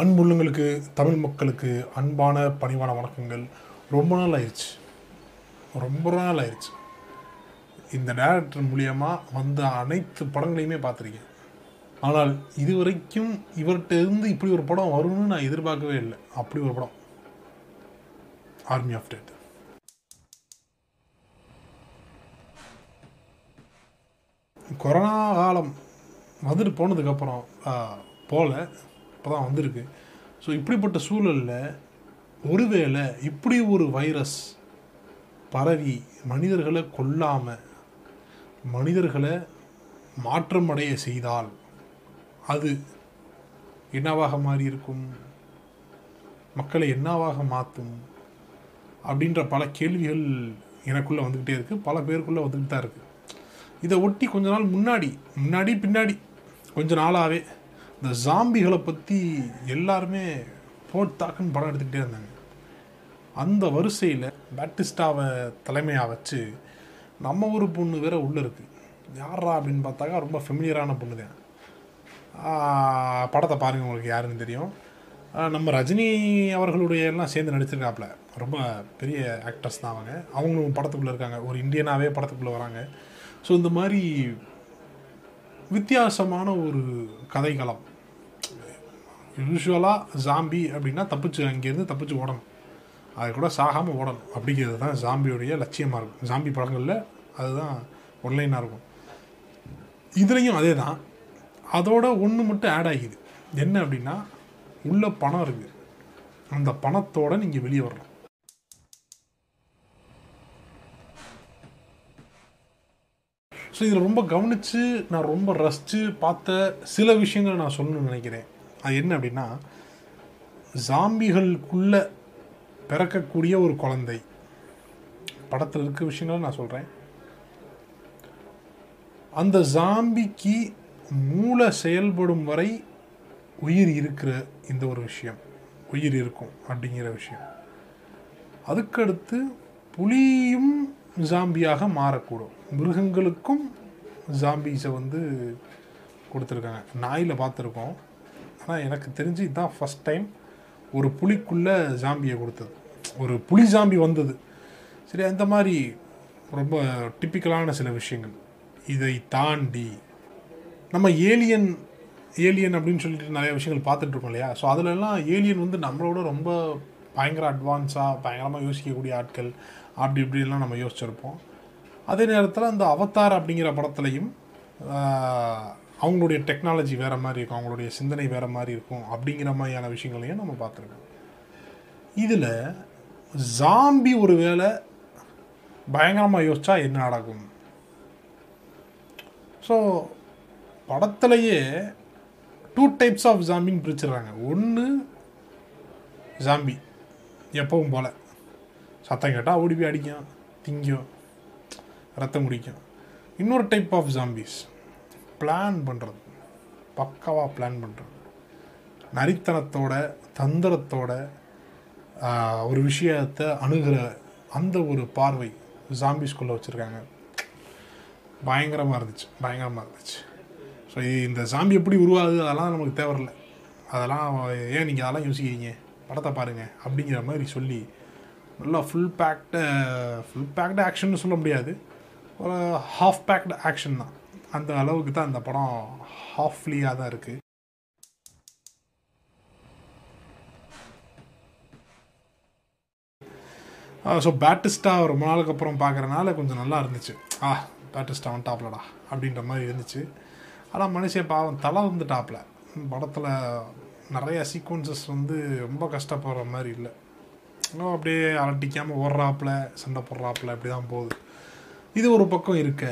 அன்புள்ளங்களுக்கு தமிழ் மக்களுக்கு அன்பான பணிவான வணக்கங்கள். ரொம்ப நாள் ஆயிடுச்சு ரொம்ப நாள் ஆயிடுச்சு இந்த டேரக்டர் மூலியமாக வந்த அனைத்து படங்களையுமே பார்த்துருக்கேன். ஆனால் இதுவரைக்கும் இவர்கிட்ட இருந்து இப்படி ஒரு படம் வரும்னு நான் எதிர்பார்க்கவே இல்லை. அப்படி ஒரு படம். ஆர்மி ஆஃப் டேட் கொரோனா காலம் வந்துட்டு போனதுக்கப்புறம் போகல. இப்போ தான் வந்திருக்கு. ஸோ இப்படிப்பட்ட சூழலில் ஒருவேளை இப்படி ஒரு வைரஸ் பரவி மனிதர்களை கொல்லாமல் மனிதர்களை மாற்றமடைய செய்தால் அது என்னவாக மாறி இருக்கும் மக்களை என்னவாக மாற்றும்? அப்படின்ற பல கேள்விகள் எனக்குள்ளே வந்துக்கிட்டே இருக்குது பல பேருக்குள்ளே வந்துக்கிட்டு தான் இருக்குது இதை ஒட்டி கொஞ்ச நாள் முன்னாடி முன்னாடி பின்னாடி கொஞ்ச நாளாகவே இந்த ஜாம்பிகளை பற்றி எல்லாருமே போட்டாக்குன்னு படம் எடுத்துக்கிட்டே இருந்தாங்க. அந்த வரிசையில் பேட்டிஸ்டாவை தலைமையாக வச்சு நம்ம ஒரு பொண்ணு வேற உள்ளே இருக்குது யாரா அப்படின்னு பார்த்தாக்கா ரொம்ப ஃபெமிலியரான பொண்ணு தான் படத்தை பாருங்கள் உங்களுக்கு யாருன்னு தெரியும். நம்ம ரஜினி அவர்களுடைய எல்லாம் சேர்ந்து நடிச்சிருக்காப்புல ரொம்ப பெரிய ஆக்டர்ஸ் தான் அவங்க. அவங்களும் படத்துக்குள்ளே இருக்காங்க. ஒரு இந்தியனாகவே படத்துக்குள்ளே வராங்க. ஸோ இந்த மாதிரி வித்தியாசமான ஒரு கதைக்களம். யூஸ்வலாக ஜாம்பி அப்படின்னா தப்பிச்சு அங்கேருந்து தப்பிச்சு ஓடணும். அது கூட சாகாமல் ஓடணும். அப்படிங்கிறது தான் ஜாம்பியோடைய லட்சியமாக இருக்கும். ஜாம்பி படங்களில் அதுதான் ஒன்லைனாக இருக்கும். இதுலேயும் அதே தான் அதோட ஒன்று மட்டும் ஆட் ஆகிது. என்ன அப்படின்னா உள்ள பணம் இருக்குது அந்த பணத்தோட நீங்கள் வெளியே வரணும். ஸோ இதில் ரொம்ப கவனித்து நான் ரொம்ப ரசித்து பார்த்த சில விஷயங்களை நான் சொல்லணும்னு நினைக்கிறேன். அது என்ன அப்படின்னா ஜாம்பிகளுக்குள்ளே பிறக்கக்கூடிய ஒரு குழந்தை. படத்தில் இருக்க விஷயங்களை நான் சொல்கிறேன் அந்த ஜாம்பிக்கு மூளை செயல்படும் வரை உயிர் இருக்கிற இந்த ஒரு விஷயம். உயிர் இருக்கும் அப்படிங்கிற விஷயம். அதுக்கடுத்து புலியும் ஜாம்பியாக மாறக்கூடும். மிருகங்களுக்கும் ஜாம்பீஸை வந்து கொடுத்துருக்காங்க. நாயில் பார்த்துருக்கோம். ஆனால் எனக்கு தெரிஞ்சு இதுதான் ஃபஸ்ட் டைம் ஒரு புலிக்குள்ளே ஜாம்பியை கொடுத்தது. ஒரு புலி ஜாம்பி வந்தது. சரி அந்த மாதிரி ரொம்ப டிப்பிக்கலான சில விஷயங்கள். இதை தாண்டி நம்ம ஏலியன் ஏலியன் அப்படின்னு சொல்லிட்டு நிறைய விஷயங்கள் பார்த்துட்டு இருக்கோம் இல்லையா? ஸோ அதிலெல்லாம் ஏலியன் வந்து நம்மளோட ரொம்ப பயங்கர அட்வான்ஸாக பயங்கரமாக யோசிக்கக்கூடிய ஆட்கள் அப்படி இப்படிலாம் நம்ம யோசிச்சிருப்போம். அதே நேரத்தில் அந்த அவத்தார் அப்படிங்கிற படத்துலையும் அவங்களுடைய டெக்னாலஜி வேறு மாதிரி இருக்கும் அவங்களுடைய சிந்தனை வேறு மாதிரி இருக்கும் அப்படிங்கிற மாதிரியான விஷயங்களையும் நம்ம பார்த்துருக்கோம். இதில் ஜாம்பி ஒரு வேளை பயங்கரமாக யோசித்தா என்ன நடக்கும்? ஸோ படத்துலையே டூ டைப்ஸ் ஆஃப் ஜாம்பின்னு பிரிச்சிடுறாங்க. ஒன்று ஜாம்பி எப்பவும் போல். சத்தம் கேட்டால் ஓடி போய் அடிக்கும் திங்கும் ரத்தம் குடிக்கும். இன்னொரு டைப் ஆஃப் ஜாம்பிஸ் பிளான் பண்ணுறது பக்காவாக பிளான் பண்ணுறது நரித்தனத்தோட தந்திரத்தோட ஒரு விஷயத்தை அணுகிற அந்த ஒரு பார்வை ஜாம்பிஸ்குள்ளே வச்சுருக்காங்க. பயங்கரமாக இருந்துச்சு. பயங்கரமாக இருந்துச்சு. ஸோ இந்த ஜாம்பி எப்படி உருவாகுது அதெல்லாம் நமக்கு தேவையில்லை. அதெல்லாம் ஏன் நீங்கள் அதெல்லாம் யோசிக்கிறீங்க? படத்தை பாருங்கள் அப்படிங்கிற மாதிரி சொல்லி நல்லா full packed full packed action சொல்ல முடியாது. ஒரு ஹாஃப் பேக்டு ஆக்ஷன் தான். அந்த அளவுக்கு தான் அந்த படம் ஹாஃப்லியாக தான் இருக்குது ஸோ பேட்டிஸ்டா ரொம்ப நாளுக்கு அப்புறம் பார்க்குறனால கொஞ்சம் நல்லா இருந்துச்சு. ஆ பேட்டிஸ்டா அவன் டாப்லடா அப்படின்ற மாதிரி இருந்துச்சு. ஆனால் மனுஷன் பாவம் தலை வந்து டாப்பில் படத்தில் நிறைய சீக்வன்சஸ் வந்து ரொம்ப கஷ்டப்படுற மாதிரி இல்லை. இன்னும் அப்படியே அலட்டிக்காமல் ஓடுறாப்புல சண்டை போடுறாப்புல அப்படி தான் போகுது. இது ஒரு பக்கம் இருக்க.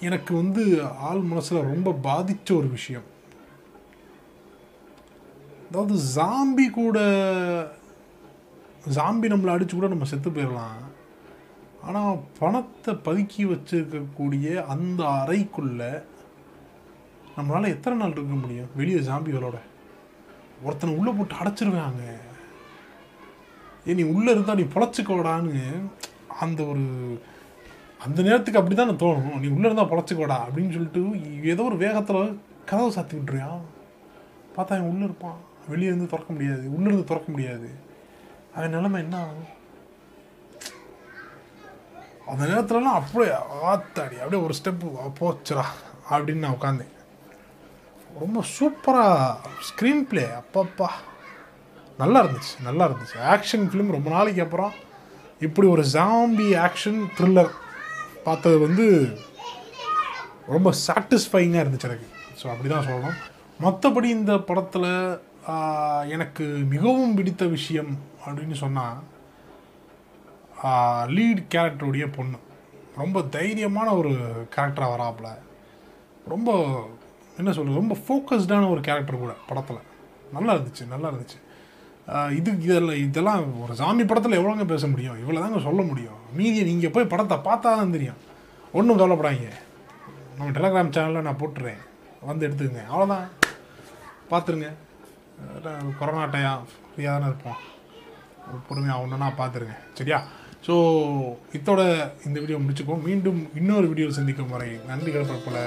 எனக்கு வந்து ஆள் மனசில் ரொம்ப பாதித்த ஒரு விஷயம். அதாவது ஜாம்பி கூட ஜாம்பி நம்மளை அடிச்சு கூட நம்ம செத்து போயிடலாம் ஆனால் பணத்தை பதுக்கி வச்சிருக்கக்கூடிய அந்த அறைக்குள்ளே நம்மளால் எத்தனை நாள் இருக்க முடியும்? வெளியே ஜாம்பிகளோட ஒருத்தனை உள்ளே போட்டு அடைச்சிருவாங்க ஏ நீ உள்ளே இருந்தால் நீ பொழைச்சிக்கோடான்னு அந்த ஒரு அந்த நேரத்துக்கு அப்படி தான் தோணும். நீ உள்ளே இருந்தால் பொழைச்சிக்கோடா அப்படின்னு சொல்லிட்டு ஏதோ ஒரு வேகத்தில் கதவை சாத்தி விட்டுருவான் பார்த்தா அவன் உள்ளே இருப்பான். வெளியே இருந்து திறக்க முடியாது. உள்ளே இருந்து திறக்க முடியாது. அவன் நிலைமை என்ன? ஆகும் அந்த நேரத்துலலாம் அப்படியே ஆத்தாடி அப்படியே ஒரு ஸ்டெப்பு போச்சுடா அப்படின்னு நான் உட்காந்தேன் ரொம்ப சூப்பராக ஸ்க்ரீன் பிளே அப்பப்பா. நல்லா இருந்துச்சு நல்லா இருந்துச்சு. ஆக்ஷன் ஃபிலிம் ரொம்ப நாளைக்கு அப்புறம் இப்படி ஒரு ஜாம்பி ஆக்ஷன் த்ரில்லர் பார்த்தது வந்து ரொம்ப சாட்டிஸ்ஃபைங்காக இருந்துச்சு எனக்கு. ஸோ அப்படி தான் சொல்லணும். மற்றபடி இந்த படத்தில் எனக்கு மிகவும் பிடித்த விஷயம் அப்படின்னு சொன்னால் லீட் கேரக்டருடைய பொண்ணு. ரொம்ப தைரியமான ஒரு கேரக்டராக வராப்புல. ரொம்ப என்ன சொல்கிறது ரொம்ப ஃபோக்கஸ்டான ஒரு கேரக்டர் கூட படத்தில். நல்லா இருந்துச்சு நல்லா இருந்துச்சு. இது இதெல்லாம் இதெல்லாம் ஒரு சாமி படத்தில் எவ்வளோங்க பேச முடியும்? இவ்வளோ தாங்க சொல்ல முடியும். மீதியை நீங்கள் போய் படத்தை பார்த்தா தான் தெரியும். ஒன்றும் கவலைப்படாங்க நம்ம டெலகிராம் சேனலில் நான் போட்டுறேன். வந்து எடுத்துக்கங்க. அவ்வளோதான் பார்த்துருங்க. கொரோனா டைம் ஃப்ரீயாக தானே இருப்போம். பொறுமையாக ஒன்றுனா பார்த்துருங்க. சரியா? ஸோ இதோட இந்த வீடியோ முடிச்சுக்கோம் மீண்டும் இன்னொரு வீடியோ சந்திக்கும் வரை நன்றிகள் பல